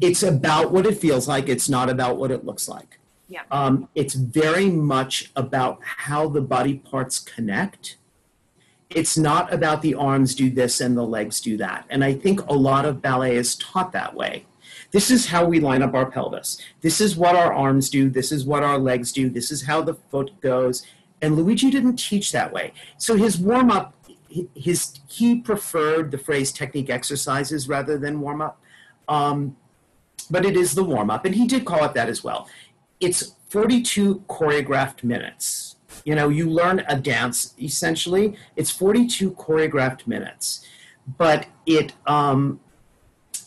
it's about what it feels like. It's not about what it looks like. Yeah. Um, it's very much about how the body parts connect. It's not about the arms do this and the legs do that. And I think a lot of ballet is taught that way. This is how we line up our pelvis. This is what our arms do. This is what our legs do. This is how the foot goes. And Luigi didn't teach that way. So his warm up, his he preferred the phrase technique exercises rather than warm up. Um, but it is the warm up, and he did call it that as well. It's 42 choreographed minutes. You know, you learn a dance essentially. It's 42 choreographed minutes, but it um,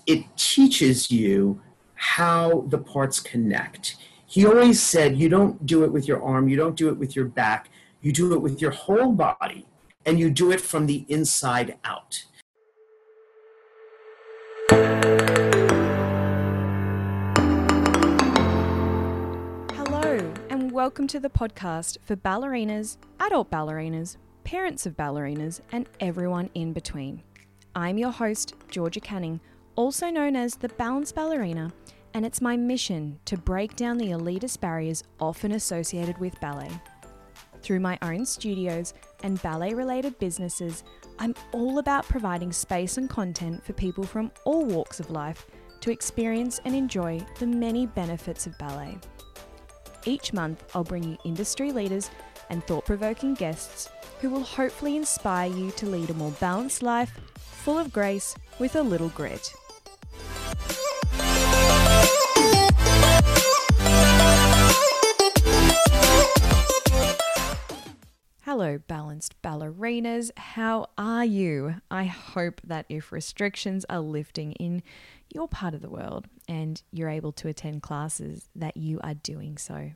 it teaches you how the parts connect. He always said, you don't do it with your arm, you don't do it with your back, you do it with your whole body, and you do it from the inside out. Welcome to the podcast for ballerinas, adult ballerinas, parents of ballerinas, and everyone in between. I'm your host, Georgia Canning also known as the Balanced Ballerina, and it's my mission to break down the elitist barriers often associated with ballet. Through my own studios and ballet related businesses, I'm all about providing space and content for people from all walks of life to experience and enjoy the many benefits of ballet. Each month, I'll bring you industry leaders and thought provoking guests who will hopefully inspire you to lead a more balanced life, full of grace, with a little grit. Hello, balanced ballerinas. How are you? I hope that if restrictions are lifting in your part of the world and you're able to attend classes, that you are doing so.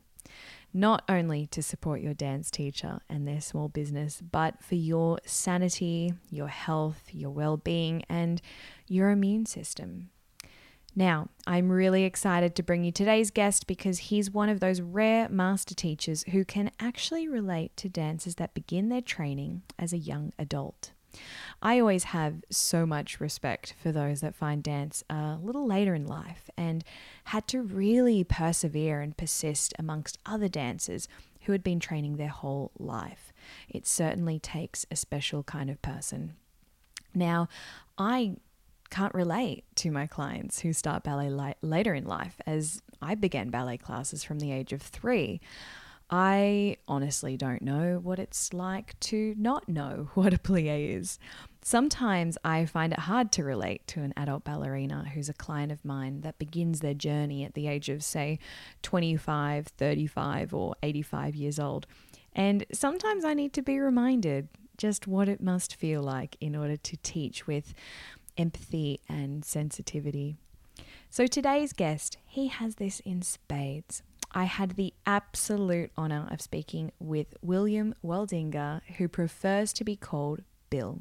Not only to support your dance teacher and their small business, but for your sanity, your health, your well being, and your immune system. Now, I'm really excited to bring you today's guest because he's one of those rare master teachers who can actually relate to dancers that begin their training as a young adult. I always have so much respect for those that find dance a little later in life and had to really persevere and persist amongst other dancers who had been training their whole life. It certainly takes a special kind of person. Now, I can't relate to my clients who start ballet li- later in life, as I began ballet classes from the age of three. I honestly don't know what it's like to not know what a plie is. Sometimes I find it hard to relate to an adult ballerina who's a client of mine that begins their journey at the age of, say, 25, 35, or 85 years old. And sometimes I need to be reminded just what it must feel like in order to teach with empathy and sensitivity. So today's guest, he has this in spades. I had the absolute honor of speaking with William Waldinger, who prefers to be called Bill.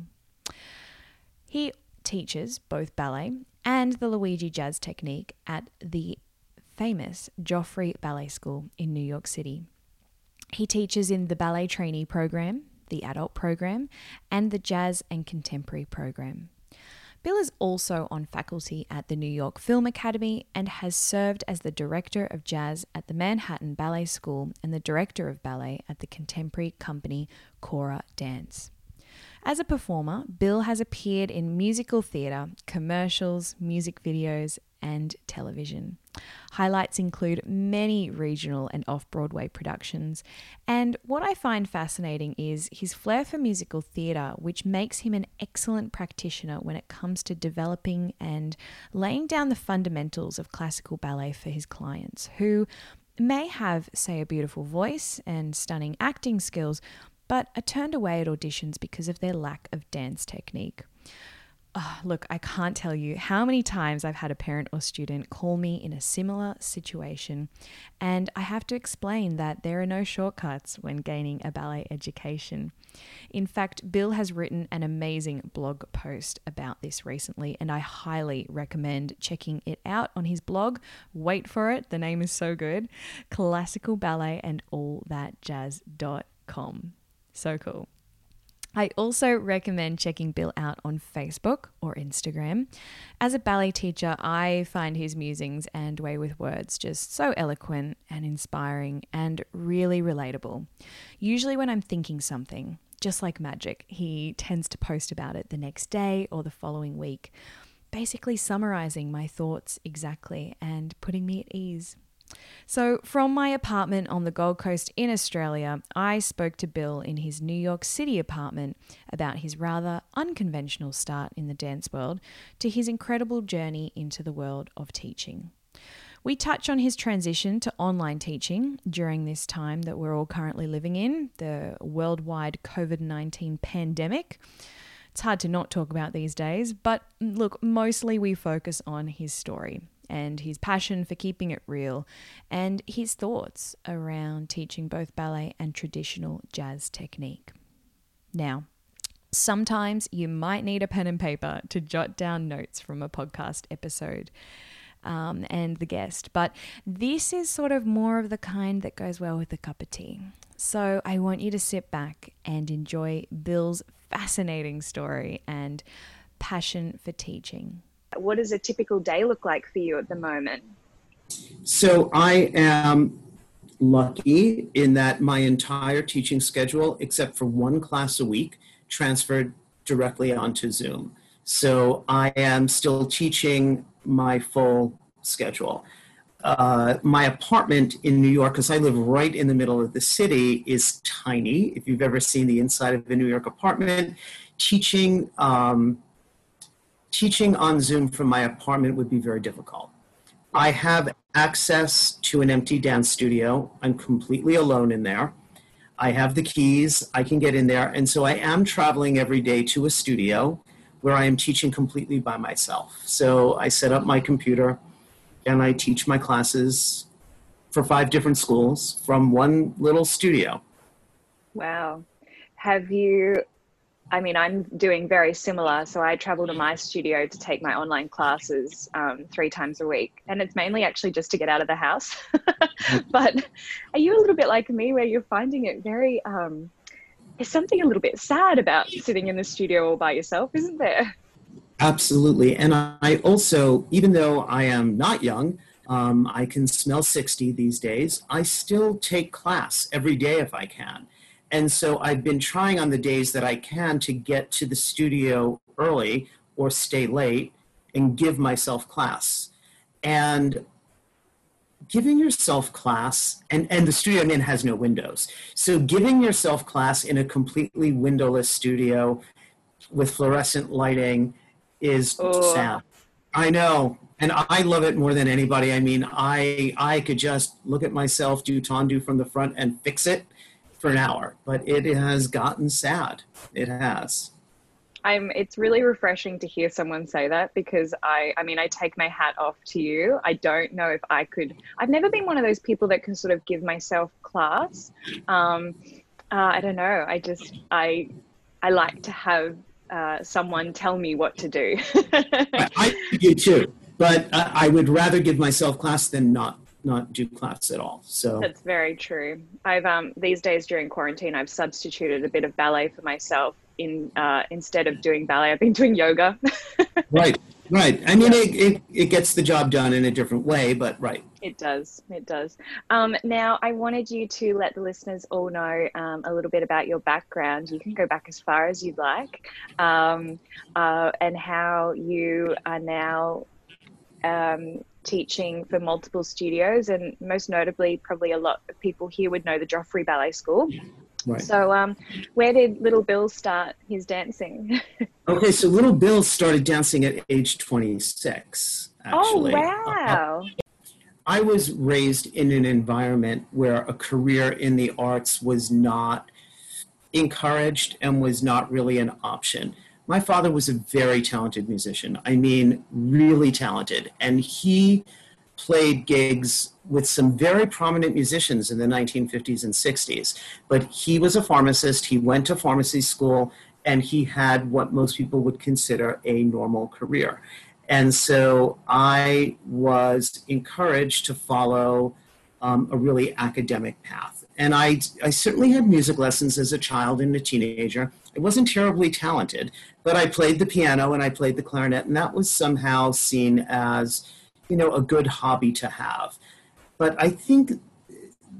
He teaches both ballet and the Luigi Jazz technique at the famous Joffrey Ballet School in New York City. He teaches in the ballet trainee program, the adult program, and the jazz and contemporary program. Bill is also on faculty at the New York Film Academy and has served as the director of jazz at the Manhattan Ballet School and the director of ballet at the contemporary company Cora Dance. As a performer, Bill has appeared in musical theatre, commercials, music videos, and television. Highlights include many regional and off Broadway productions. And what I find fascinating is his flair for musical theatre, which makes him an excellent practitioner when it comes to developing and laying down the fundamentals of classical ballet for his clients, who may have, say, a beautiful voice and stunning acting skills, but are turned away at auditions because of their lack of dance technique. Oh, look, I can't tell you how many times I've had a parent or student call me in a similar situation, and I have to explain that there are no shortcuts when gaining a ballet education. In fact, Bill has written an amazing blog post about this recently, and I highly recommend checking it out on his blog. Wait for it, the name is so good classical ballet and all that jazz.com. So cool. I also recommend checking Bill out on Facebook or Instagram. As a ballet teacher, I find his musings and way with words just so eloquent and inspiring and really relatable. Usually, when I'm thinking something, just like magic, he tends to post about it the next day or the following week, basically summarizing my thoughts exactly and putting me at ease. So, from my apartment on the Gold Coast in Australia, I spoke to Bill in his New York City apartment about his rather unconventional start in the dance world to his incredible journey into the world of teaching. We touch on his transition to online teaching during this time that we're all currently living in, the worldwide COVID 19 pandemic. It's hard to not talk about these days, but mm, look, mostly we focus on his story and his passion for keeping it real, and his thoughts around teaching both ballet and traditional jazz technique. Now, sometimes you might need a pen and paper to jot down notes from a podcast episode. Um, and the guest, but this is sort of more of the kind that goes well with a cup of tea. So I want you to sit back and enjoy Bill's fascinating story and passion for teaching. What does a typical day look like for you at the moment? So I am lucky in that my entire teaching schedule, except for one class a week, transferred directly onto Zoom. So I am still teaching my full schedule. Uh, my apartment in New York, because I live right in the middle of the city, is tiny. If you've ever seen the inside of a New York apartment, teaching um, teaching on Zoom from my apartment would be very difficult. I have access to an empty dance studio. I'm completely alone in there. I have the keys. I can get in there. And so I am traveling every day to a studio where I am teaching completely by myself. So I set up my computer and I teach my classes for five different schools from one little studio. Wow. Have you I mean, I'm doing very similar. So I travel to my studio to take my online classes um, three times a week. And it's mainly actually just to get out of the house. but are you a little bit like me where you're finding it very, um, there's something a little bit sad about sitting in the studio all by yourself, isn't there? Absolutely. And I also, even though I am not young, um, I can smell 60 these days, I still take class every day if I can. And so I've been trying on the days that I can to get to the studio early or stay late and give myself class. And giving yourself class, and, and the studio I'm in has no windows. So giving yourself class in a completely windowless studio with fluorescent lighting is oh. sad. I know. And I love it more than anybody. I mean, I I could just look at myself, do tendu from the front and fix it for an hour, but it has gotten sad. It has. I'm it's really refreshing to hear someone say that because I I mean I take my hat off to you. I don't know if I could I've never been one of those people that can sort of give myself class. Um, uh, I don't know. I just I I like to have uh, someone tell me what to do. I, I do too, but I would rather give myself class than not not do class at all. So that's very true. I've um these days during quarantine, I've substituted a bit of ballet for myself. In uh, instead of doing ballet, I've been doing yoga. right, right. I mean, it, it it gets the job done in a different way, but right. It does. It does. Um, now, I wanted you to let the listeners all know um, a little bit about your background. You can go back as far as you'd like, um, uh, and how you are now um, teaching for multiple studios, and most notably, probably a lot of people here would know the Joffrey Ballet School. Right. So, um, where did Little Bill start his dancing? okay, so Little Bill started dancing at age 26. Actually. Oh, wow. Uh, I was raised in an environment where a career in the arts was not encouraged and was not really an option my father was a very talented musician. I mean, really talented. And he played gigs with some very prominent musicians in the 1950s and 60s. But he was a pharmacist, he went to pharmacy school, and he had what most people would consider a normal career. And so I was encouraged to follow um, a really academic path. And I, I certainly had music lessons as a child and a teenager I wasn't terribly talented, but I played the piano and I played the clarinet, and that was somehow seen as, you know, a good hobby to have. But I think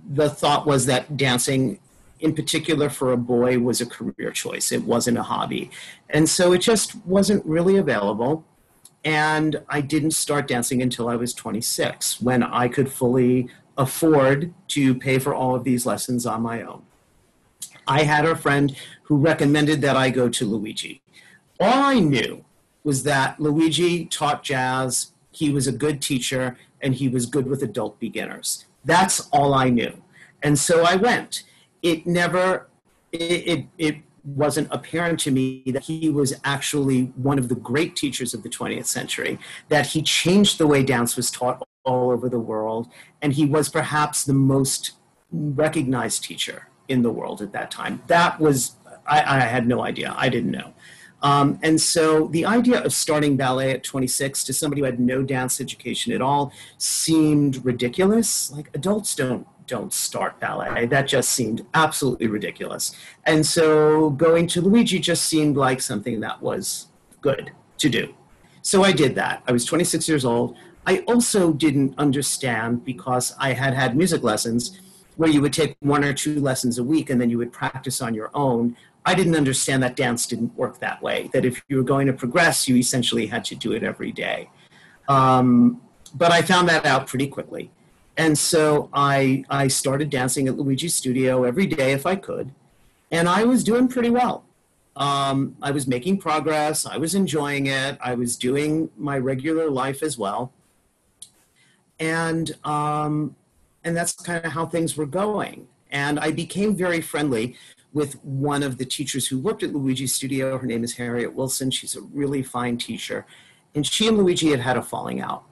the thought was that dancing in particular for a boy was a career choice. It wasn't a hobby. And so it just wasn't really available and i didn't start dancing until i was 26 when i could fully afford to pay for all of these lessons on my own. I had a friend who recommended that i go to luigi all i knew was that luigi taught jazz he was a good teacher and he was good with adult beginners that's all i knew and so I went. It never, it, it, it wasn't apparent to me that he was actually one of the great teachers of the 20th century, that he changed the way dance was taught all over the world, and he was perhaps the most recognized teacher in the world at that time. That was, I, I had no idea. I didn't know. Um, and so the idea of starting ballet at 26 to somebody who had no dance education at all seemed ridiculous. Like adults don't don't start ballet. That just seemed absolutely ridiculous. And so going to Luigi just seemed like something that was good to do. So I did that. I was 26 years old. I also didn't understand because I had had music lessons where you would take one or two lessons a week and then you would practice on your own. I didn't understand that dance didn't work that way, that if you were going to progress, you essentially had to do it every day. Um, but I found that out pretty quickly. And so I, I started dancing at Luigi's studio every day if I could. And I was doing pretty well. Um, I was making progress. I was enjoying it. I was doing my regular life as well. And, um, and that's kind of how things were going. And I became very friendly with one of the teachers who worked at Luigi's studio. Her name is Harriet Wilson. She's a really fine teacher. And she and Luigi had had a falling out.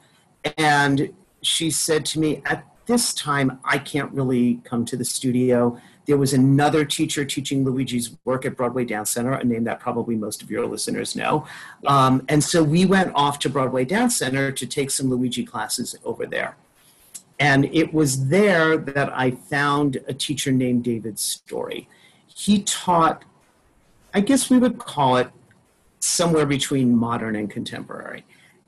And she said to me, At this time, I can't really come to the studio. There was another teacher teaching Luigi's work at Broadway Dance Center, a name that probably most of your listeners know. Um, and so we went off to Broadway Dance Center to take some Luigi classes over there. And it was there that I found a teacher named David Story. He taught, I guess we would call it somewhere between modern and contemporary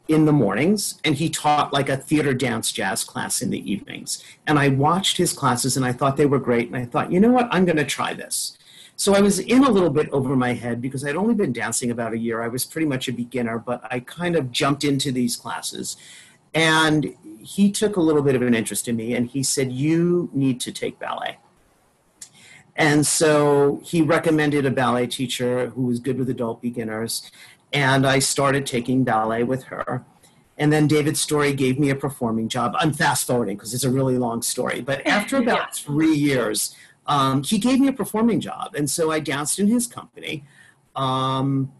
in the mornings and he taught like a theater dance jazz class in the evenings. And i watched his classes and i thought they were great and i thought you know what? I'm going to try this. So i was in a little bit over my head because i'd only been dancing about a year. I was pretty much a beginner but i kind of jumped into these classes. And he took a little bit of an interest in me and he said you need to take ballet and so he recommended a ballet teacher who was good with adult beginners and I started taking ballet with her. And then David Story gave me a performing job. I'm fast forwarding because it's a really long story. But after about yeah. three years, um, he gave me a performing job. And so I danced in his company. Um,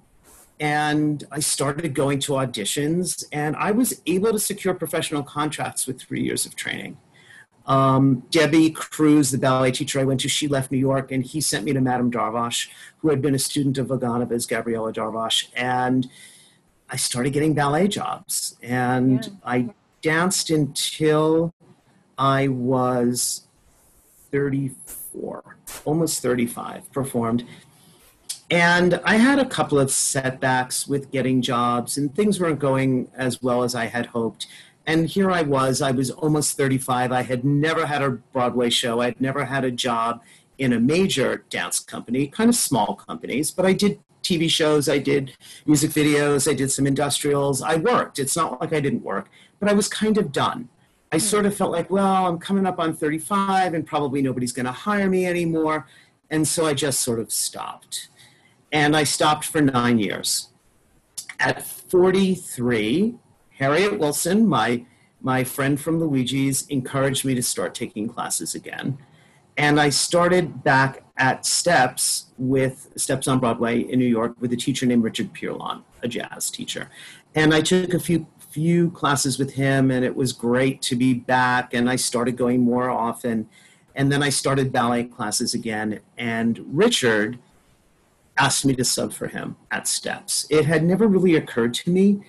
and I started going to auditions, and I was able to secure professional contracts with three years of training. Um, Debbie Cruz, the ballet teacher I went to, she left New York and he sent me to Madame Darvash, who had been a student of Vaganova's Gabriela Darvash. And I started getting ballet jobs. And yeah. I danced until I was 34, almost 35, performed. And I had a couple of setbacks with getting jobs, and things weren't going as well as I had hoped and here I was, I was almost 35. I had never had a Broadway show. I'd never had a job in a major dance company, kind of small companies, but I did TV shows, I did music videos, I did some industrials. I worked. It's not like I didn't work, but I was kind of done. I hmm. sort of felt like, well, I'm coming up on 35 and probably nobody's going to hire me anymore. And so I just sort of stopped. And I stopped for nine years. At 43, Harriet Wilson, my, my friend from Luigi's, encouraged me to start taking classes again. And I started back at Steps with Steps on Broadway in New York with a teacher named Richard Pierlon, a jazz teacher. And I took a few few classes with him and it was great to be back and I started going more often. And then I started ballet classes again and Richard asked me to sub for him at Steps. It had never really occurred to me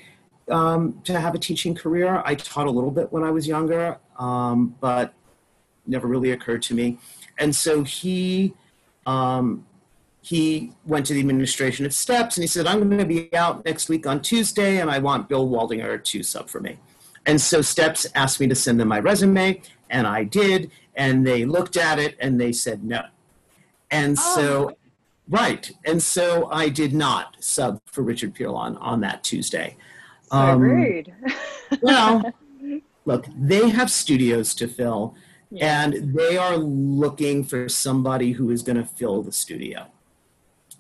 um, to have a teaching career. I taught a little bit when I was younger, um, but never really occurred to me. And so he um, he went to the administration of Steps and he said, I'm going to be out next week on Tuesday and I want Bill Waldinger to sub for me. And so Steps asked me to send them my resume, and I did. And they looked at it and they said no. And so, right. And so I did not sub for Richard Pierlon on that Tuesday. So rude. well, look, they have studios to fill, Yeah. and they are looking for somebody who is going to fill the studio.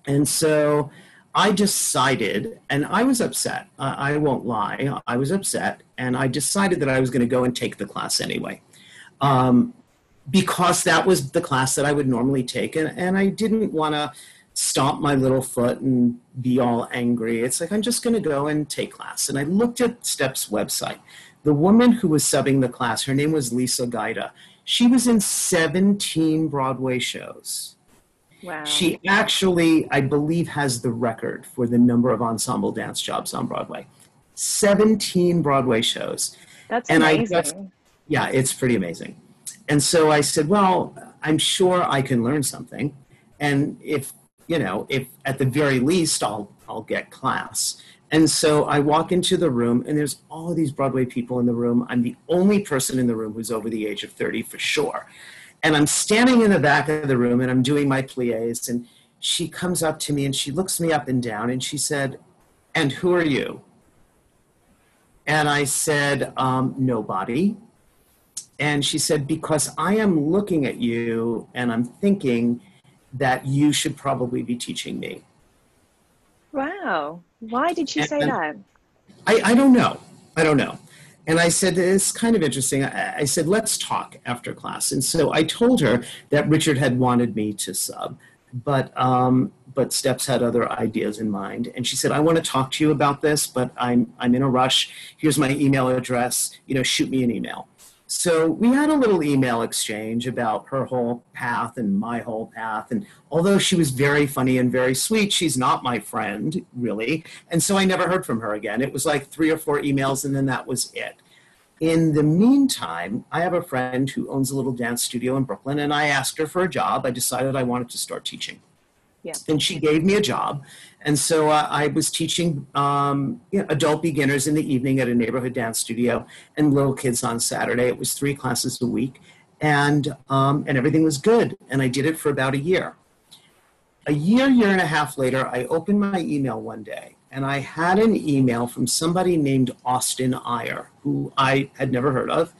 And so I decided, and I was upset. I, I won't lie, I was upset, and I decided that I was going to go and take the class anyway. Um, because that was the class that I would normally take, and, and I didn't want to stomp my little foot and be all angry. It's like, I'm just going to go and take class. And I looked at STEP's website. The woman who was subbing the class, her name was Lisa Gajda. She was in 17 Broadway shows. wow. She actually, I believe, has the record for the number of ensemble dance jobs on Broadway. 17 Broadway shows. That's and I just- Yeah, it's pretty amazing. And so I said, well, I'm sure I can learn something. And if, you know, if at the very least I'll, I'll get class. And so I walk into the room and there's all of these Broadway people in the room. I'm the only person in the room who's over the age of 30 for sure. And I'm standing in the back of the room and I'm doing my plies and she comes up to me and she looks me up and down and she said, and who are you? And I said, um, nobody. And she said, Because I am looking at you and I'm thinking that you should probably be teaching me. wow. Why did she say And- that? I, I don't know. I don't know. And I said, It's kind of interesting. I, I said, Let's talk after class. And so I told her that Richard had wanted me to sub, but, um, but Steps had other ideas in mind. And she said, I want to talk to you about this, but I'm, I'm in a rush. Here's my email address. You know, shoot me an email. So we had a little email exchange about her whole path and my whole path. And although she was very funny and very sweet, she's not my friend, really. And so I never heard from her again. It was like three or four emails, and then that was it. In the meantime, I have a friend who owns a little dance studio in Brooklyn, and I asked her for a job. I decided I wanted to start teaching. Yeah. And she gave me a job. And so uh, I was teaching um, you know, adult beginners in the evening at a neighborhood dance studio and little kids on Saturday. It was three classes a week. And, um, and everything was good. And I did it for about a year. A year, year and a half later, I opened my email one day and I had an email from somebody named Austin Iyer, who I had never heard of,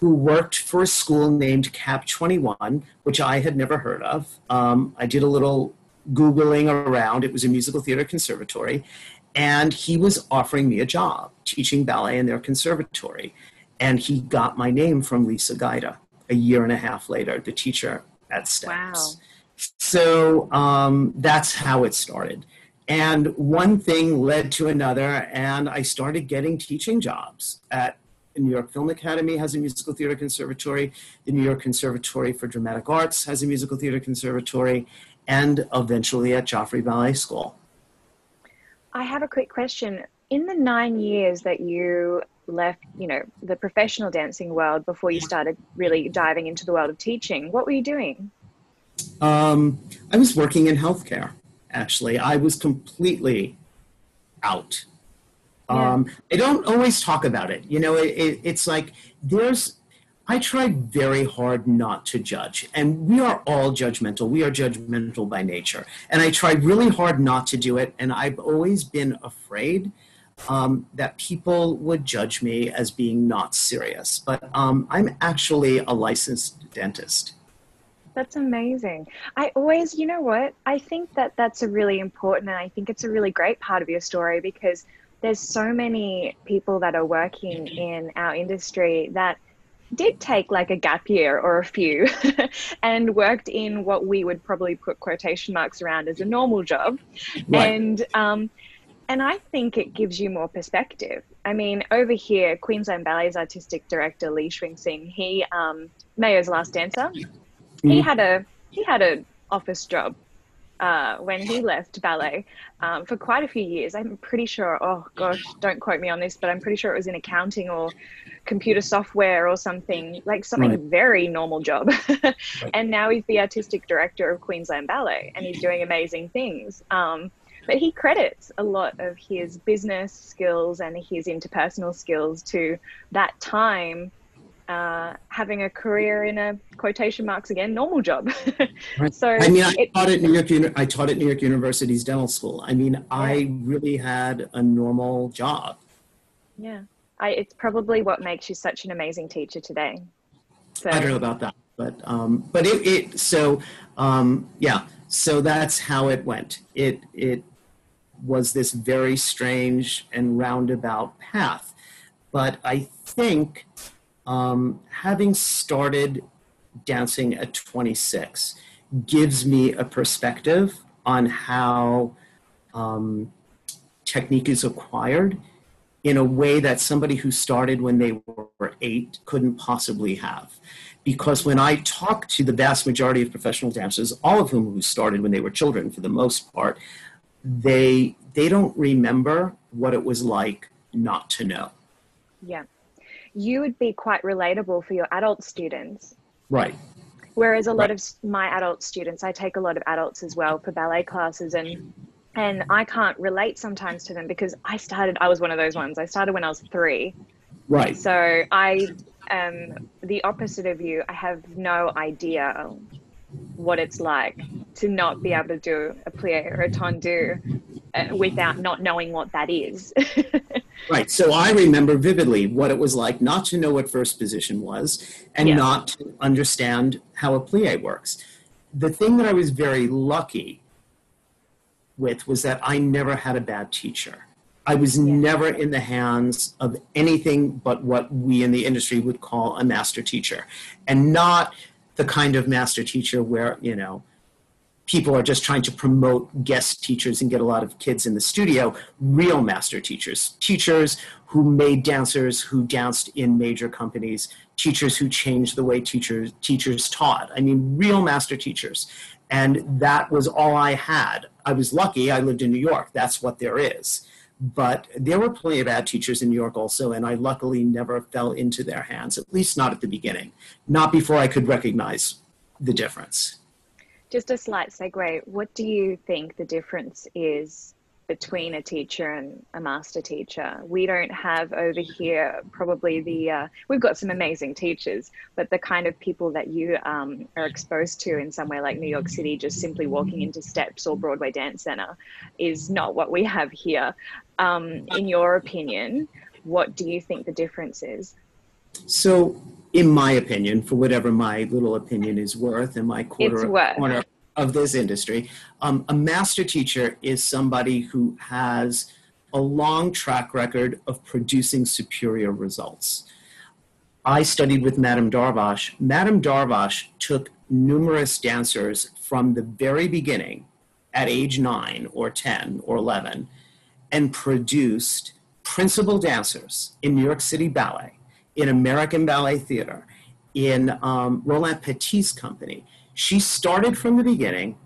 who worked for a school named Cap 21, which I had never heard of. Um, I did a little Googling around. It was a musical theater conservatory. And he was offering me a job teaching ballet in their conservatory. And he got my name from Lisa Gajda a year and a half later, the teacher at Steps. Wow. So um, that's how it started. And one thing led to another, and I started getting teaching jobs at the New York Film Academy has a musical theater conservatory. The New York Conservatory for Dramatic Arts has a musical theater conservatory, and eventually at Joffrey Ballet School. I have a quick question. In the nine years that you left, you know, the professional dancing world before you started really diving into the world of teaching, what were you doing? Um, I was working in healthcare, actually. I was completely out. Yeah. Um, I don't always talk about it. You know, it, it, it's like there's, I try very hard not to judge. And we are all judgmental. We are judgmental by nature. And I try really hard not to do it. And I've always been afraid um, that people would judge me as being not serious. But um, I'm actually a licensed dentist. That's amazing. I always, you know what? I think that that's a really important and I think it's a really great part of your story because there's so many people that are working in our industry that did take like a gap year or a few and worked in what we would probably put quotation marks around as a normal job. Right. And um, and I think it gives you more perspective. I mean, over here, Queensland Ballet's artistic director Li Cunxin, he um, Mao's Last Dancer, he Mhm. had a he had an office job uh, when he left ballet um, for quite a few years. I'm pretty sure, oh gosh, don't quote me on this, but I'm pretty sure it was in accounting or computer software or something, like something Right. very normal job. And now he's the artistic director of Queensland Ballet and he's doing amazing things. Um, but he credits a lot of his business skills and his interpersonal skills to that time uh, having a career in a quotation marks again normal job. Right. so I mean, I it- taught at New York. Uni- I taught at New York University's dental school. I mean, I really had a normal job. yeah, I, it's probably what makes you such an amazing teacher today. So I don't know about that, but um, but it, it so um, yeah. So that's how it went. It it was this very strange and roundabout path, but I think um, having started dancing at 26 gives me a perspective on how um, technique is acquired in a way that somebody who started when they were eight couldn't possibly have. Because when I talk to the vast majority of professional dancers, all of whom who started when they were children for the most part, they they don't remember what it was like not to know. yeah, you would be quite relatable for your adult students. Right. Whereas a lot Right. of my adult students, I take a lot of adults as well for ballet classes, and and I can't relate sometimes to them because I started. I was one of those ones. I started when I was three, Right. so I am the opposite of you. I have no idea what it's like to not be able to do a plie or a tendu Uh, without not knowing what that is. Right. So I remember vividly what it was like not to know what first position was and Yeah. not to understand how a plie works. The thing that I was very lucky with was that I never had a bad teacher. I was Yeah. never in the hands of anything but what we in the industry would call a master teacher, and not the kind of master teacher where, you know, people are just trying to promote guest teachers and get a lot of kids in the studio, real master teachers, teachers who made dancers who danced in major companies, teachers who changed the way teachers teachers taught. I mean, real master teachers. And that was all I had. I was lucky. I lived in New York. That's what there is. But there were plenty of bad teachers in New York also, and I luckily never fell into their hands, at least not at the beginning, not before I could recognize the difference. Just a slight segue. What do you think the difference is between a teacher and a master teacher? We don't have over here probably the, uh, we've got some amazing teachers, but the kind of people that you um, are exposed to in somewhere like New York City, just simply walking into Steps or Broadway Dance Center, is not what we have here. Um, in your opinion, what do you think the difference is? So, in my opinion, for whatever my little opinion is worth, and my quarter, It's corner of this industry, um, a master teacher is somebody who has a long track record of producing superior results. I studied with Madame Darvash. Madame Darvash took numerous dancers from the very beginning at age nine or 10 or 11 and produced principal dancers in New York City Ballet, in American Ballet Theater, in um, Roland Petit's company. She started from the beginning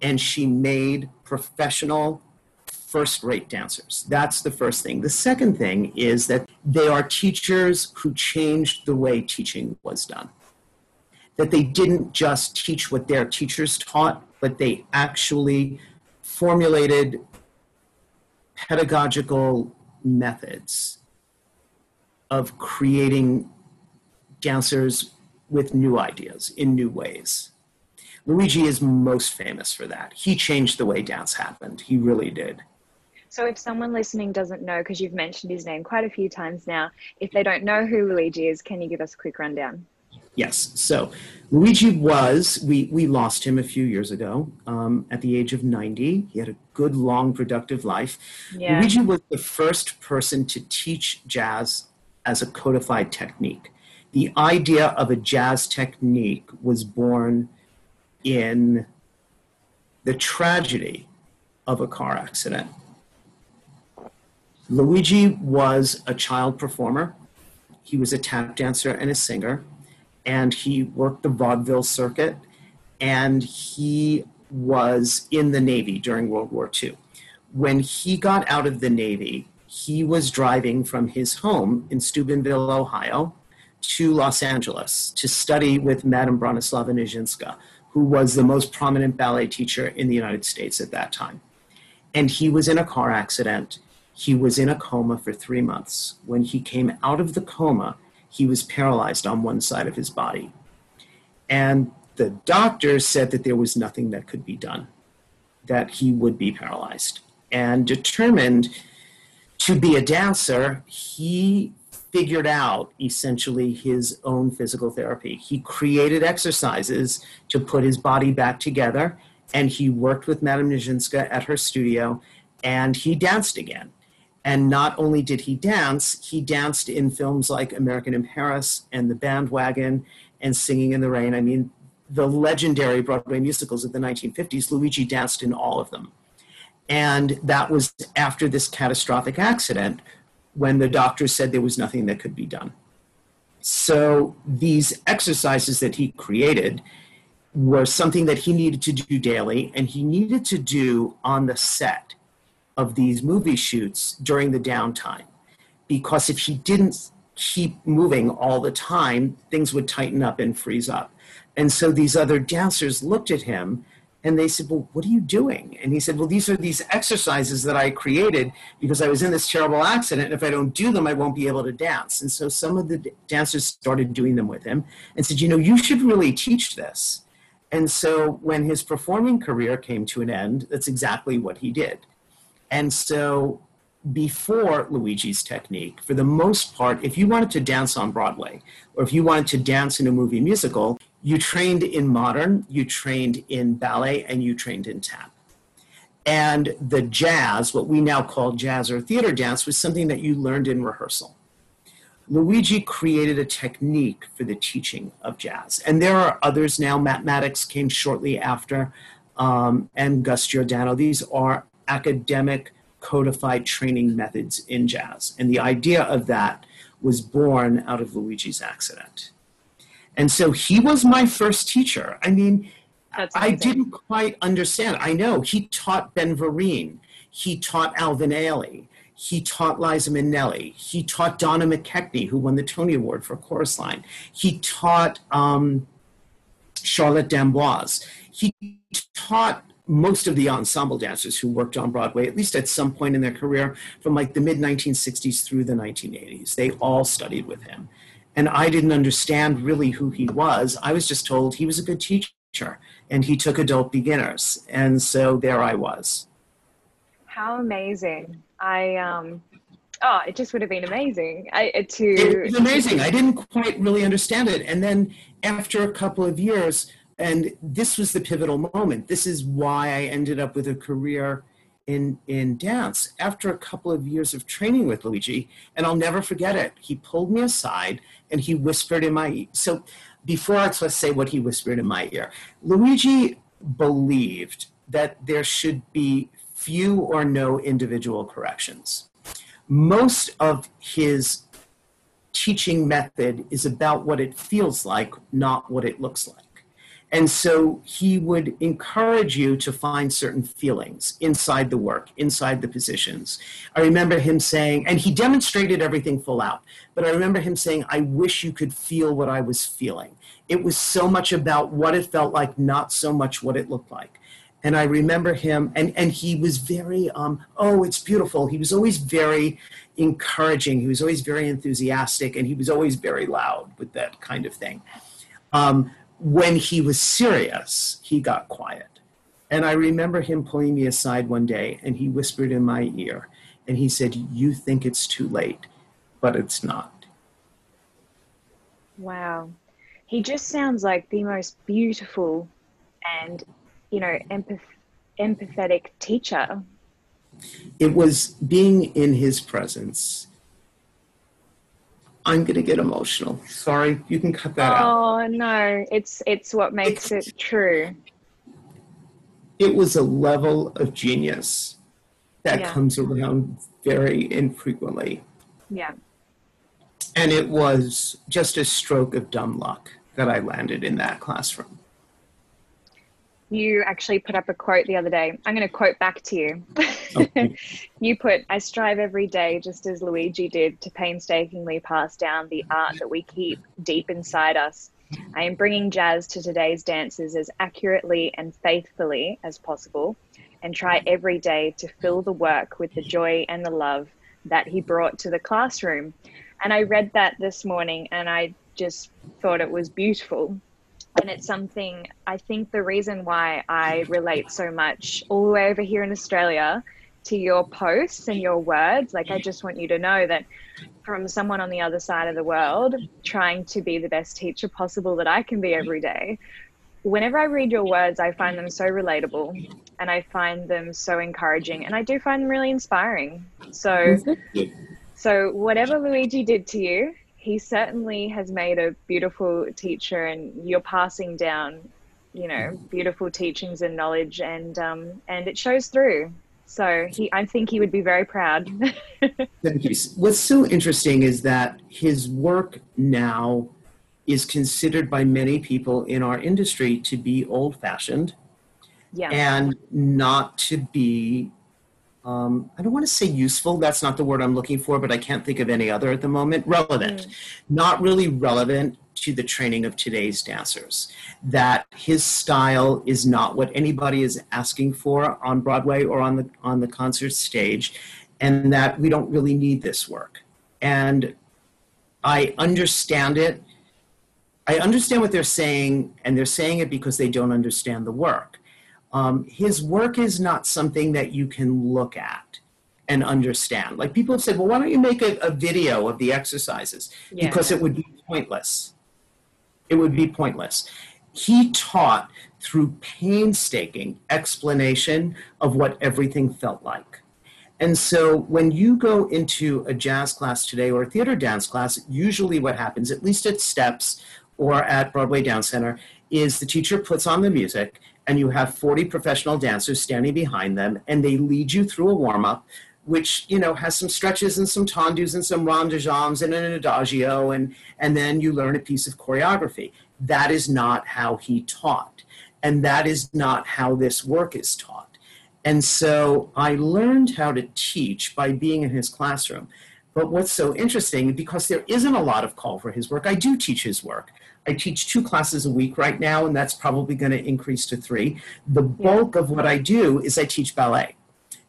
and she made professional first rate dancers. That's the first thing. The second thing is that they are teachers who changed the way teaching was done. That they didn't just teach what their teachers taught, but they actually formulated pedagogical methods of creating dancers with new ideas in new ways. Luigi is most famous for that. He changed the way dance happened. He really did. So, if someone listening doesn't know, because you've mentioned his name quite a few times now, if they don't know who Luigi is, can you give us a quick rundown? Yes. So Luigi was, we, we lost him a few years ago um, at the age of 90. He had a good, long, productive life. Yeah. Luigi was the first person to teach jazz as a codified technique. The idea of a jazz technique was born in the tragedy of a car accident. Luigi was a child performer. He was a tap dancer and a singer, and he worked the vaudeville circuit. And he was in the Navy during World War II. When he got out of the Navy, he was driving from his home in Steubenville, Ohio, to Los Angeles to study with Madame Bronislava Nijinsky, who was the most prominent ballet teacher in the United States at that time. And he was in a car accident. He was in a coma for three months. When he came out of the coma, he was paralyzed on one side of his body. And the doctor said that there was nothing that could be done, that he would be paralyzed. And determined to be a dancer, he figured out essentially his own physical therapy. He created exercises to put his body back together, and he worked with Madame Nijinsky at her studio, and he danced again. And not only did he dance, he danced in films like American in Paris and The Bandwagon and Singing in the Rain. I mean, the legendary Broadway musicals of the 1950s, Luigi danced in all of them. And that was after this catastrophic accident when the doctor said there was nothing that could be done. So these exercises that he created were something that he needed to do daily and he needed to do on the set of these movie shoots during the downtime. Because if he didn't keep moving all the time, things would tighten up and freeze up. And so these other dancers looked at him and they said, Well, what are you doing? And he said, Well, these are these exercises that I created because I was in this terrible accident. And if I don't do them, I won't be able to dance. And so some of the dancers started doing them with him and said, You know, you should really teach this. And so when his performing career came to an end, that's exactly what he did. And so before Luigi's technique, for the most part, if you wanted to dance on Broadway or if you wanted to dance in a movie musical, you trained in modern, you trained in ballet, and you trained in tap. And the jazz, what we now call jazz or theater dance, was something that you learned in rehearsal. Luigi created a technique for the teaching of jazz. And there are others now. Mattox came shortly after, um, and Gus Giordano. These are academic codified training methods in jazz. And the idea of that was born out of Luigi's accident. And so he was my first teacher. I mean, I didn't quite understand. I know he taught Ben Vereen, he taught Alvin Ailey, he taught Liza Minnelli, he taught Donna McKechnie, who won the Tony Award for Chorus Line. He taught um, Charlotte d'Amboise. He taught most of the ensemble dancers who worked on Broadway, at least at some point in their career, from like the mid 1960s through the 1980s. They all studied with him. And I didn't understand really who he was. I was just told he was a good teacher and he took adult beginners. And so there I was. How amazing. I, um, oh, it just would have been amazing I, to. It was amazing. I didn't quite really understand it. And then after a couple of years, and this was the pivotal moment. This is why I ended up with a career in in dance. After a couple of years of training with Luigi, and I'll never forget it. He pulled me aside and he whispered in my ear. So before I let's say what he whispered in my ear, Luigi believed that there should be few or no individual corrections. Most of his teaching method is about what it feels like, not what it looks like. And so he would encourage you to find certain feelings inside the work, inside the positions. I remember him saying, and he demonstrated everything full out, but I remember him saying, I wish you could feel what I was feeling. It was so much about what it felt like, not so much what it looked like. And I remember him, and, and he was very, um, oh, it's beautiful. He was always very encouraging. He was always very enthusiastic, and he was always very loud with that kind of thing. Um, when he was serious, he got quiet. And I remember him pulling me aside one day and he whispered in my ear and he said, You think it's too late, but it's not. Wow. He just sounds like the most beautiful and, you know, empath- empathetic teacher. It was being in his presence I'm going to get emotional. Sorry, you can cut that oh, out. Oh no, it's it's what makes it's, it true. It was a level of genius that yeah. comes around very infrequently. Yeah. And it was just a stroke of dumb luck that I landed in that classroom. You actually put up a quote the other day. I'm going to quote back to you. Okay. you put, I strive every day, just as Luigi did, to painstakingly pass down the art that we keep deep inside us. I am bringing jazz to today's dancers as accurately and faithfully as possible and try every day to fill the work with the joy and the love that he brought to the classroom. And I read that this morning and I just thought it was beautiful. And it's something I think the reason why I relate so much all the way over here in Australia to your posts and your words. Like, I just want you to know that from someone on the other side of the world, trying to be the best teacher possible that I can be every day, whenever I read your words, I find them so relatable and I find them so encouraging and I do find them really inspiring. So, mm-hmm. so whatever Luigi did to you, he certainly has made a beautiful teacher and you're passing down, you know, beautiful teachings and knowledge and, um, and it shows through. So he, I think he would be very proud. Thank you. What's so interesting is that his work now is considered by many people in our industry to be old fashioned yeah. and not to be um, I don't want to say useful, that's not the word I'm looking for, but I can't think of any other at the moment. Relevant. Mm. Not really relevant to the training of today's dancers. That his style is not what anybody is asking for on Broadway or on the on the concert stage, and that we don't really need this work. And I understand it I understand what they're saying, and they're saying it because they don't understand the work. Um, his work is not something that you can look at and understand. Like people have said, well, why don't you make a, a video of the exercises? Yeah. Because it would be pointless. It would be pointless. He taught through painstaking explanation of what everything felt like. And so when you go into a jazz class today or a theater dance class, usually what happens, at least at steps, or at Broadway Dance Center is the teacher puts on the music and you have 40 professional dancers standing behind them and they lead you through a warm up which you know has some stretches and some tendus and some rond de jambes and an adagio and and then you learn a piece of choreography. That is not how he taught and that is not how this work is taught. And so i learned how to teach by being in his classroom. But what's so interesting because there isn't a lot of call for his work i do teach his work I teach two classes a week right now, and that's probably going to increase to three. The bulk of what I do is I teach ballet,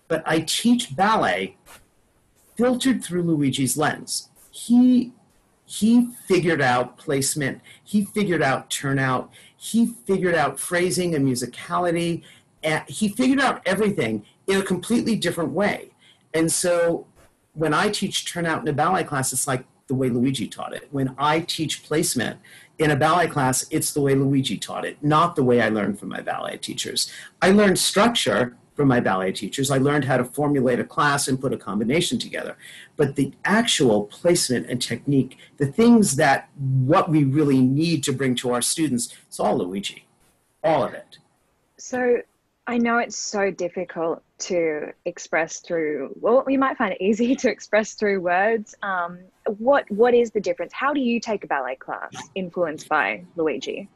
but I teach ballet filtered through Luigi's lens. He he figured out placement. He figured out turnout. He figured out phrasing and musicality. And he figured out everything in a completely different way. And so when I teach turnout in a ballet class, it's like the way Luigi taught it. When I teach placement, in a ballet class, it's the way Luigi taught it, not the way I learned from my ballet teachers. I learned structure from my ballet teachers. I learned how to formulate a class and put a combination together. But the actual placement and technique, the things that what we really need to bring to our students, it's all Luigi, all of it. So I know it's so difficult to express through. Well, we might find it easy to express through words. Um, what what is the difference? How do you take a ballet class influenced by Luigi?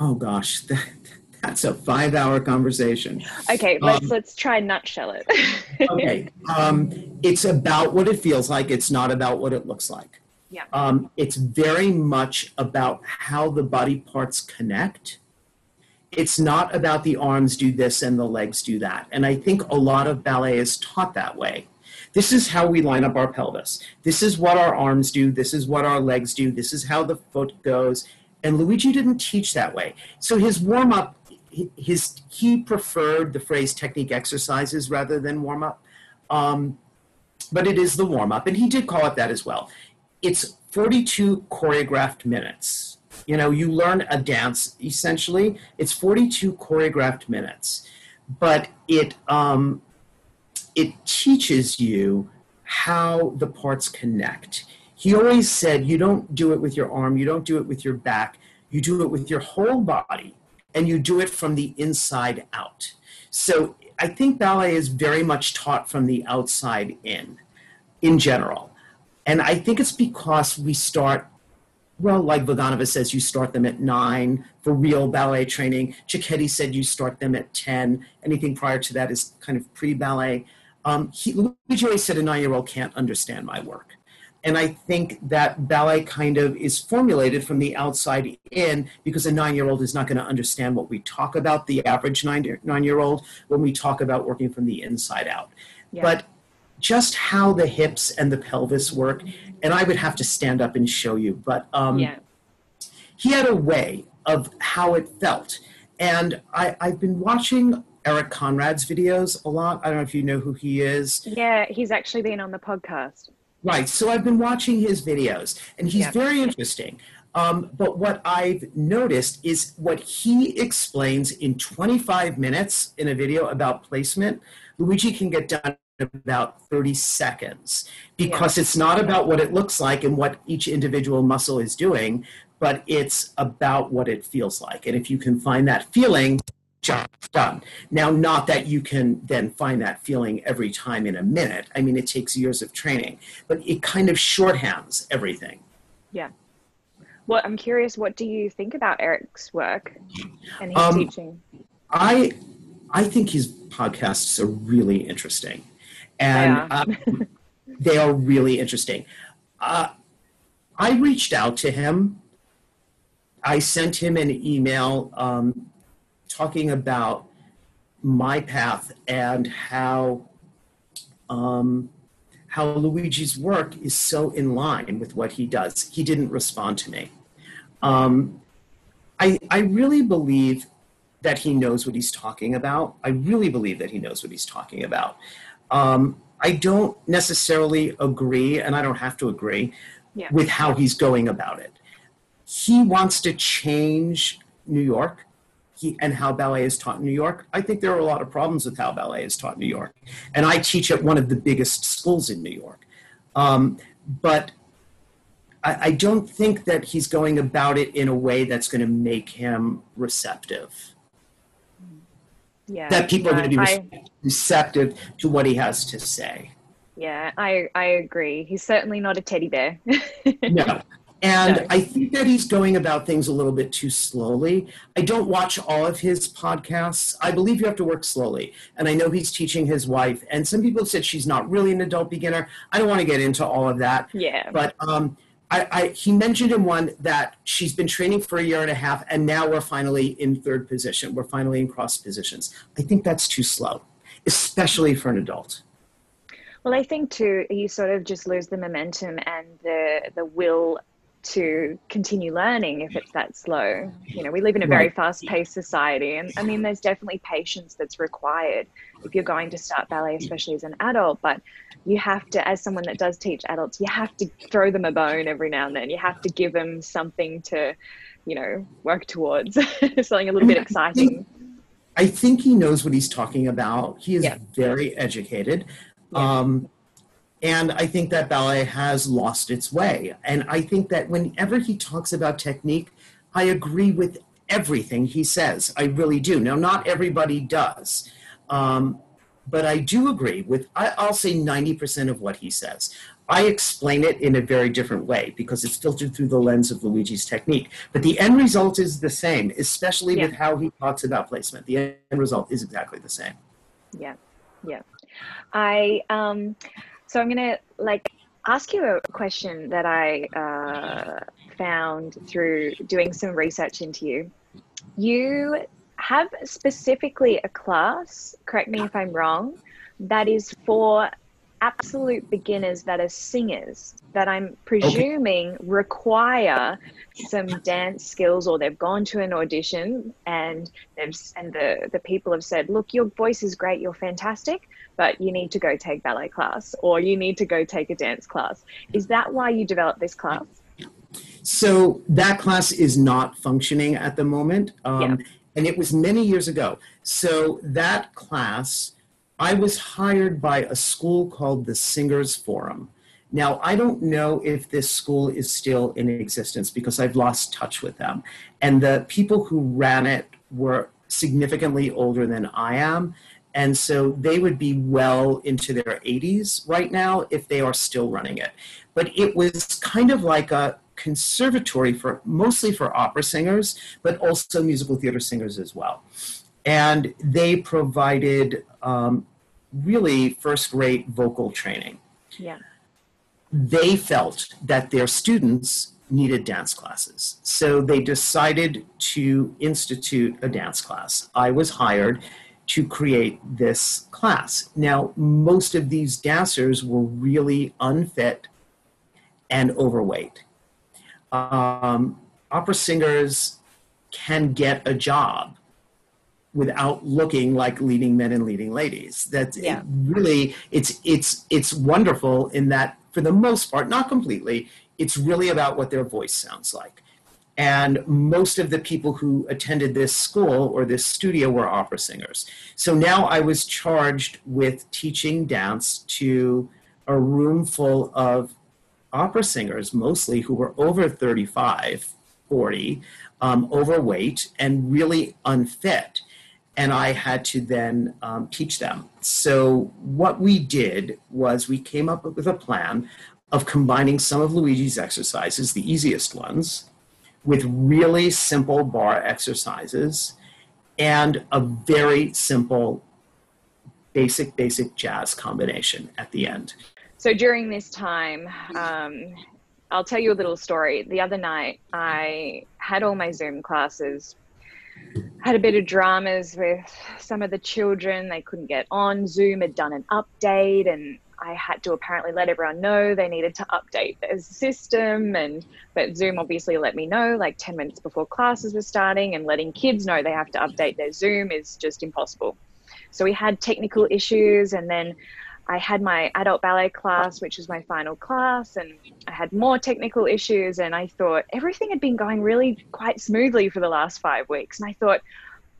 Oh gosh, that, that's a five-hour conversation. Okay, let's um, let's try and nutshell it. okay, um, it's about what it feels like. It's not about what it looks like. Yeah. Um, it's very much about how the body parts connect it's not about the arms do this and the legs do that. And I think a lot of ballet is taught that way. This is how we line up our pelvis. This is what our arms do. This is what our legs do. This is how the foot goes. And Luigi didn't teach that way. So his warm up, his he preferred the phrase technique exercises rather than warm up. Um, but it is the warm up, and he did call it that as well. It's 42 choreographed minutes you know, you learn a dance essentially. It's 42 choreographed minutes, but it um, it teaches you how the parts connect. He always said, you don't do it with your arm, you don't do it with your back, you do it with your whole body, and you do it from the inside out. So I think ballet is very much taught from the outside in, in general. And I think it's because we start well, like Vaganova says, you start them at nine for real ballet training. Cecchetti said you start them at 10. Anything prior to that is kind of pre ballet. Um, he, Luigi always said a nine year old can't understand my work. And I think that ballet kind of is formulated from the outside in because a nine year old is not going to understand what we talk about, the average nine, nine year old, when we talk about working from the inside out. Yeah. But just how the hips and the pelvis work, and I would have to stand up and show you, but um, yeah. he had a way of how it felt. And I, I've been watching Eric Conrad's videos a lot. I don't know if you know who he is. Yeah, he's actually been on the podcast. Right. So I've been watching his videos, and he's Yeah. very interesting. Um, but what I've noticed is what he explains in 25 minutes in a video about placement, Luigi can get done in about 30 seconds because it's not about what it looks like and what each individual muscle is doing, but it's about what it feels like. And if you can find that feeling, job done. Now, not that you can then find that feeling every time in a minute. I mean, it takes years of training, but it kind of shorthands everything. Yeah. Well, I'm curious, what do you think about Eric's work and his Um, teaching? I I think his podcasts are really interesting, and They uh, they are really interesting. Uh, I reached out to him. I sent him an email um, talking about my path and how um, how Luigi's work is so in line with what he does. He didn't respond to me. Um, I I really believe that he knows what he's talking about. I really believe that he knows what he's talking about. Um, I don't necessarily agree, and I don't have to agree Yeah. with how he's going about it. He wants to change New York he, and how ballet is taught in New York. I think there are a lot of problems with how ballet is taught in New York. And I teach at one of the biggest schools in New York. Um, but I, I don't think that he's going about it in a way that's going to make him receptive Yeah. that people are going to be I- receptive to what he has to say. Yeah, I I agree. He's certainly not a teddy bear. No. And. I think that he's going about things a little bit too slowly. I don't watch all of his podcasts. I believe you have to work slowly. And I know he's teaching his wife. And some people said she's not really an adult beginner. I don't want to get into all of that. yeah. But um, I, I, he mentioned in one that she's been training for a year and a half, and now we're finally in third position. We're finally in cross positions. I think that's too slow, especially for an adult. Well, I think too, you sort of just lose the momentum and the the will to continue learning if it's that slow. You know, we live in a very fast-paced society, and I mean, there's definitely patience that's required if you're going to start ballet, especially as an adult. But you have to, as someone that does teach adults, you have to throw them a bone every now and then. You have to give them something to, you know, work towards, something a little bit exciting. I think he knows what he's talking about. He is Yeah. very educated. Yeah. Um, and I think that ballet has lost its way. And I think that whenever he talks about technique, I agree with everything he says. I really do. Now, not everybody does. Um, but I do agree with, I, I'll say 90% of what he says. I explain it in a very different way because it's filtered through the lens of Luigi's technique. But the end result is the same, especially with how he talks about placement. The end result is exactly the same. Yeah, yeah. I um, so I'm gonna like ask you a question that I uh, found through doing some research into you. You have specifically a class. Correct me if I'm wrong. That is for absolute beginners that are singers that I'm presuming require some dance skills or they've gone to an audition and they've and the the people have said look your voice is great you're fantastic but you need to go take ballet class or you need to go take a dance class is that why you developed this class So that class is not functioning at the moment. Um, Yeah. And it was many years ago. So that class, I was hired by a school called the Singers Forum. Now, I don't know if this school is still in existence because I've lost touch with them. And the people who ran it were significantly older than I am. And so they would be well into their 80s right now if they are still running it. But it was kind of like a conservatory for mostly for opera singers, but also musical theater singers as well. And they provided um, really first rate vocal training. Yeah. They felt that their students needed dance classes. So they decided to institute a dance class. I was hired to create this class. Now, most of these dancers were really unfit and overweight. Um, opera singers can get a job without looking like leading men and leading ladies. That's Yeah. it really it's it's it's wonderful in that for the most part, not completely, it's really about what their voice sounds like. And most of the people who attended this school or this studio were opera singers. So now I was charged with teaching dance to a room full of opera singers, mostly who were over 35, 40, um, overweight, and really unfit. And I had to then um, teach them. So, what we did was we came up with a plan of combining some of Luigi's exercises, the easiest ones, with really simple bar exercises and a very simple basic, basic jazz combination at the end. So during this time, um, I'll tell you a little story. The other night, I had all my Zoom classes, had a bit of dramas with some of the children. They couldn't get on. Zoom had done an update, and I had to apparently let everyone know they needed to update their system. And but Zoom obviously let me know like 10 minutes before classes were starting, and letting kids know they have to update their Zoom is just impossible. So we had technical issues, and then I had my adult ballet class, which was my final class, and I had more technical issues. And I thought everything had been going really quite smoothly for the last five weeks. And I thought,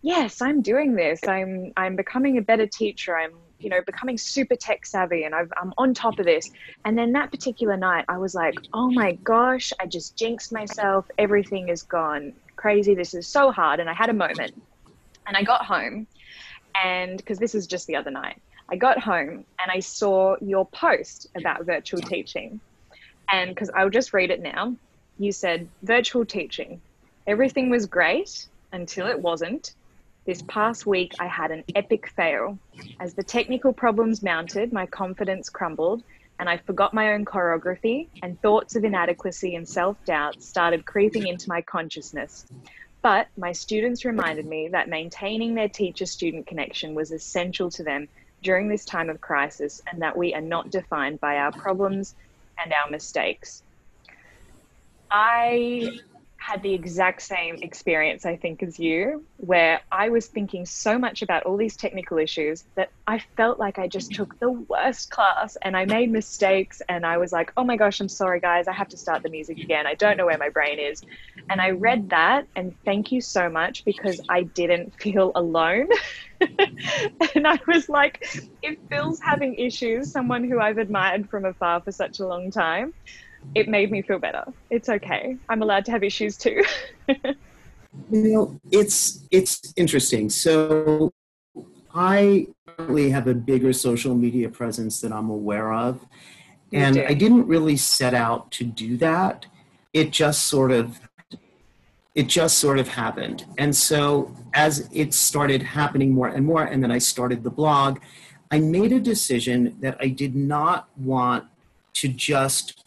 yes, I'm doing this. I'm I'm becoming a better teacher. I'm you know becoming super tech savvy, and I've, I'm on top of this. And then that particular night, I was like, oh my gosh, I just jinxed myself. Everything is gone crazy. This is so hard. And I had a moment, and I got home, and because this is just the other night. I got home and I saw your post about virtual teaching. And because I'll just read it now, you said virtual teaching. Everything was great until it wasn't. This past week, I had an epic fail. As the technical problems mounted, my confidence crumbled, and I forgot my own choreography, and thoughts of inadequacy and self doubt started creeping into my consciousness. But my students reminded me that maintaining their teacher student connection was essential to them during this time of crisis and that we are not defined by our problems and our mistakes. I had the exact same experience, I think, as you, where I was thinking so much about all these technical issues that I felt like I just took the worst class and I made mistakes. And I was like, oh my gosh, I'm sorry, guys, I have to start the music again. I don't know where my brain is. And I read that, and thank you so much because I didn't feel alone. and I was like, if Phil's having issues, someone who I've admired from afar for such a long time, it made me feel better. It's okay. I'm allowed to have issues too. You know, it's it's interesting. So I currently have a bigger social media presence than I'm aware of. You And do. I didn't really set out to do that. It just sort of it just sort of happened. And so as it started happening more and more, and then I started the blog, I made a decision that I did not want to just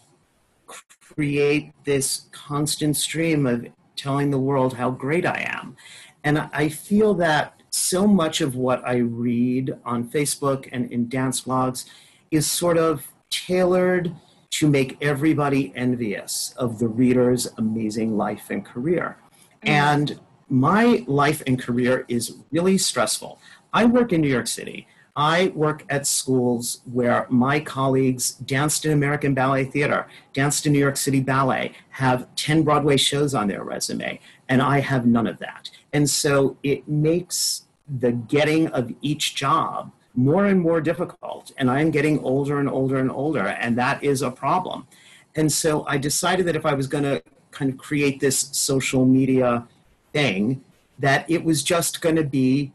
create this constant stream of telling the world how great I am. And I feel that so much of what I read on Facebook and in dance blogs is sort of tailored to make everybody envious of the reader's amazing life and career. Mm. And my life and career is really stressful. I work in New York City. I work at schools where my colleagues danced in American Ballet Theater, danced in New York City Ballet, have 10 Broadway shows on their resume, and I have none of that. And so it makes the getting of each job more and more difficult. And I'm getting older and older and older, and that is a problem. And so I decided that if I was going to kind of create this social media thing, that it was just going to be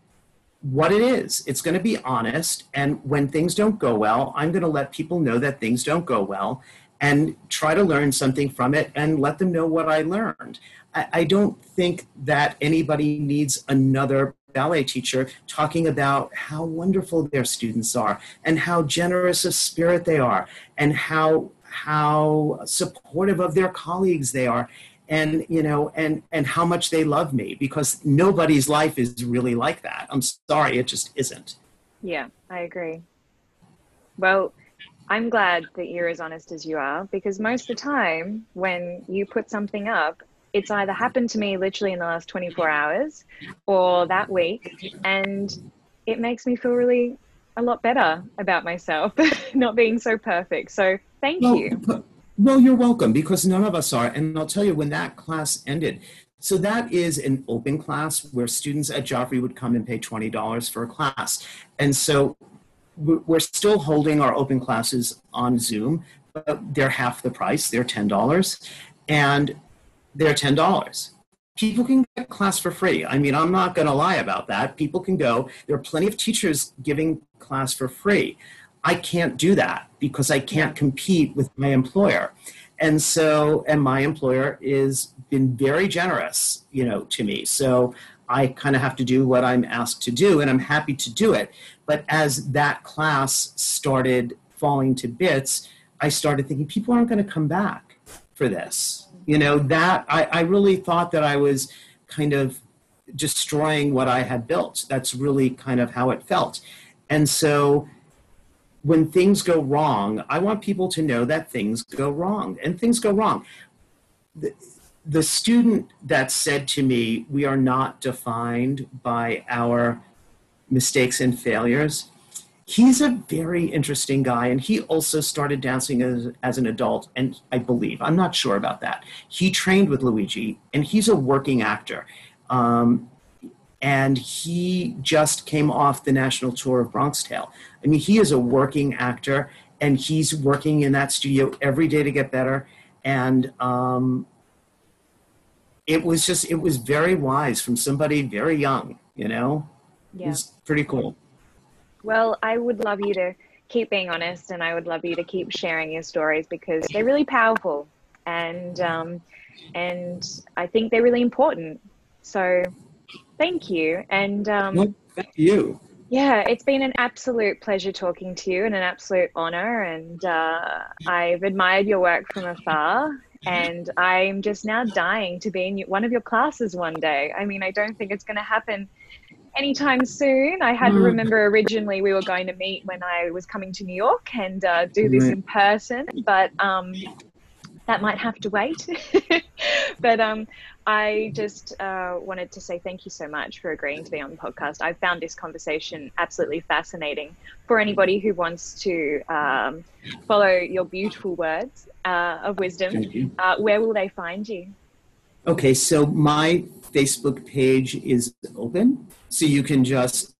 what it is. It's going to be honest. And when things don't go well, I'm going to let people know that things don't go well. and try to learn something from it and let them know what I learned. I, I don't think that anybody needs another ballet teacher talking about how wonderful their students are and how generous of spirit they are and how how supportive of their colleagues they are and you know and and how much they love me because nobody's life is really like that. I'm sorry it just isn't. Yeah i agree. Well i'm glad that you're as honest as you are because most of the time when you put something up it's either happened to me literally in the last 24 hours or that week and it makes me feel really a lot better about myself not being so perfect. So thank well, you well you're welcome because none of us are and i'll tell you when that class ended so that is an open class where students at joffrey would come and pay $20 for a class and so we're still holding our open classes on zoom but they're half the price they're $10 and they're $10. People can get class for free. I mean, I'm not going to lie about that. People can go. There are plenty of teachers giving class for free. I can't do that because I can't compete with my employer. And so, and my employer is been very generous, you know, to me. So I kind of have to do what I'm asked to do, and I'm happy to do it. But as that class started falling to bits, I started thinking people aren't going to come back for this you know that I, I really thought that i was kind of destroying what i had built that's really kind of how it felt and so when things go wrong i want people to know that things go wrong and things go wrong. The, the student that said to me we are not defined by our mistakes and failures he's a very interesting guy and he also started dancing as, as an adult and i believe i'm not sure about that. He trained with luigi and he's a working actor. Um, and he just came off the national tour of bronx tale i mean he is a working actor and he's working in that studio every day to get better and um, it was just it was very wise from somebody very young you know yeah. it was pretty cool well, I would love you to keep being honest and I would love you to keep sharing your stories because they're really powerful and um, and I think they're really important. So thank you. And um, well, thank you. Yeah, it's been an absolute pleasure talking to you and an absolute honor. And uh, I've admired your work from afar. And I'm just now dying to be in one of your classes one day. I mean, I don't think it's going to happen anytime soon. I had to mm. remember originally we were going to meet when I was coming to New York and uh, do this in person, but um, that might have to wait. but um, I just uh, wanted to say thank you so much for agreeing to be on the podcast. I found this conversation absolutely fascinating. For anybody who wants to um, follow your beautiful words uh, of wisdom, uh, where will they find you? Okay, so my Facebook page is open, so you can just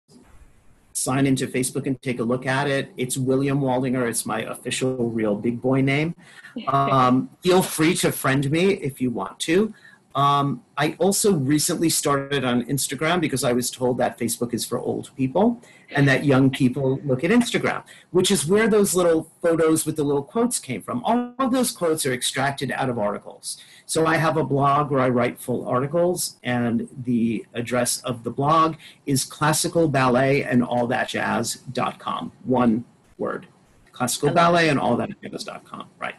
sign into Facebook and take a look at it. It's William Waldinger. It's my official real big boy name. Um, feel free to friend me if you want to. Um, I also recently started on Instagram because I was told that Facebook is for old people and that young people look at Instagram, which is where those little photos with the little quotes came from. All of those quotes are extracted out of articles. So I have a blog where I write full articles, and the address of the blog is classical ballet and all that jazz.com. One word. Classical ballet and all that jazz.com. Right.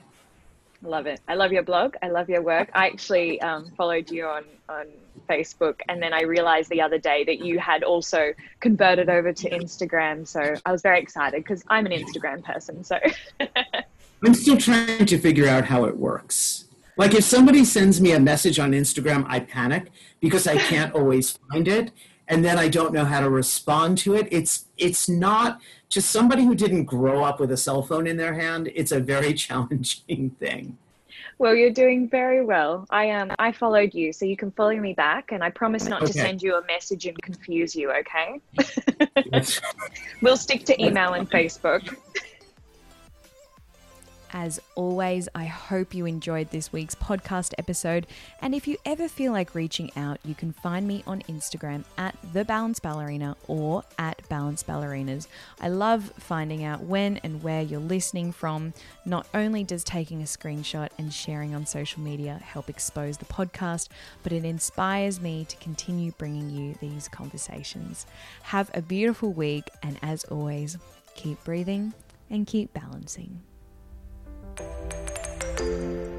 Love it. I love your blog. I love your work. I actually um, followed you on, on Facebook and then I realized the other day that you had also converted over to Instagram. So I was very excited because I'm an Instagram person. So I'm still trying to figure out how it works. Like if somebody sends me a message on Instagram, I panic because I can't always find it and then I don't know how to respond to it. It's it's not just somebody who didn't grow up with a cell phone in their hand. It's a very challenging thing. Well, you're doing very well. I um I followed you, so you can follow me back, and I promise not okay. to send you a message and confuse you. Okay? we'll stick to email and Facebook. As always, I hope you enjoyed this week's podcast episode. And if you ever feel like reaching out, you can find me on Instagram at The Balance Ballerina or at Balance Ballerinas. I love finding out when and where you're listening from. Not only does taking a screenshot and sharing on social media help expose the podcast, but it inspires me to continue bringing you these conversations. Have a beautiful week, and as always, keep breathing and keep balancing. Thank you.